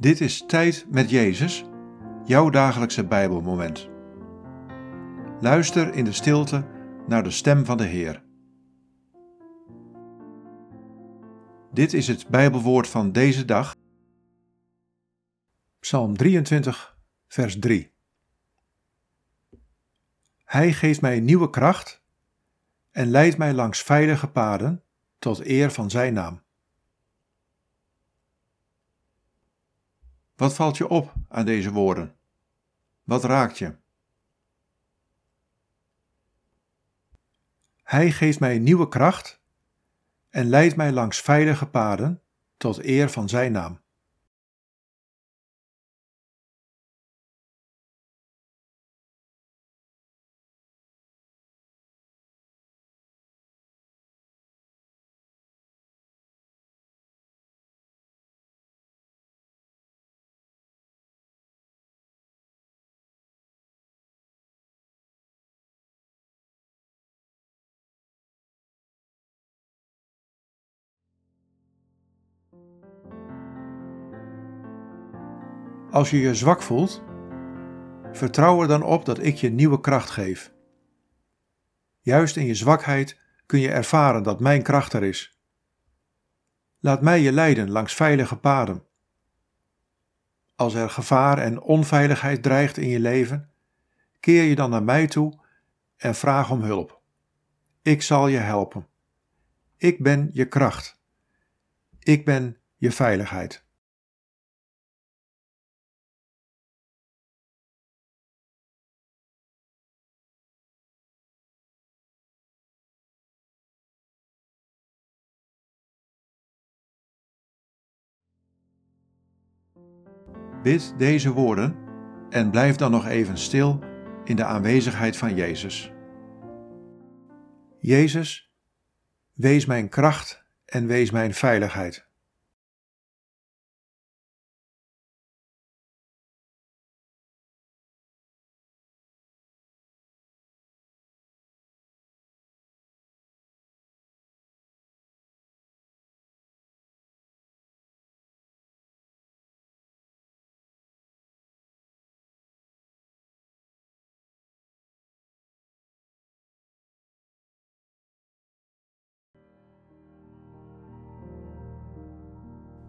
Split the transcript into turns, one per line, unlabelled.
Dit is Tijd met Jezus, jouw dagelijkse Bijbelmoment. Luister in de stilte naar de stem van de Heer. Dit is het Bijbelwoord van deze dag. Psalm 23, vers 3. Hij geeft mij nieuwe kracht en leidt mij langs veilige paden tot eer van Zijn naam. Wat valt je op aan deze woorden? Wat raakt je? Hij geeft mij nieuwe kracht en leidt mij langs veilige paden tot eer van Zijn naam. Als je je zwak voelt, vertrouw er dan op dat ik je nieuwe kracht geef. Juist in je zwakheid kun je ervaren dat mijn kracht er is. Laat mij je leiden langs veilige paden. Als er gevaar en onveiligheid dreigt in je leven, keer je dan naar mij toe en vraag om hulp. Ik zal je helpen. Ik ben je kracht. Ik ben je veiligheid. Bid deze woorden en blijf dan nog even stil in de aanwezigheid van Jezus. Jezus, wees mijn kracht en wees mijn veiligheid.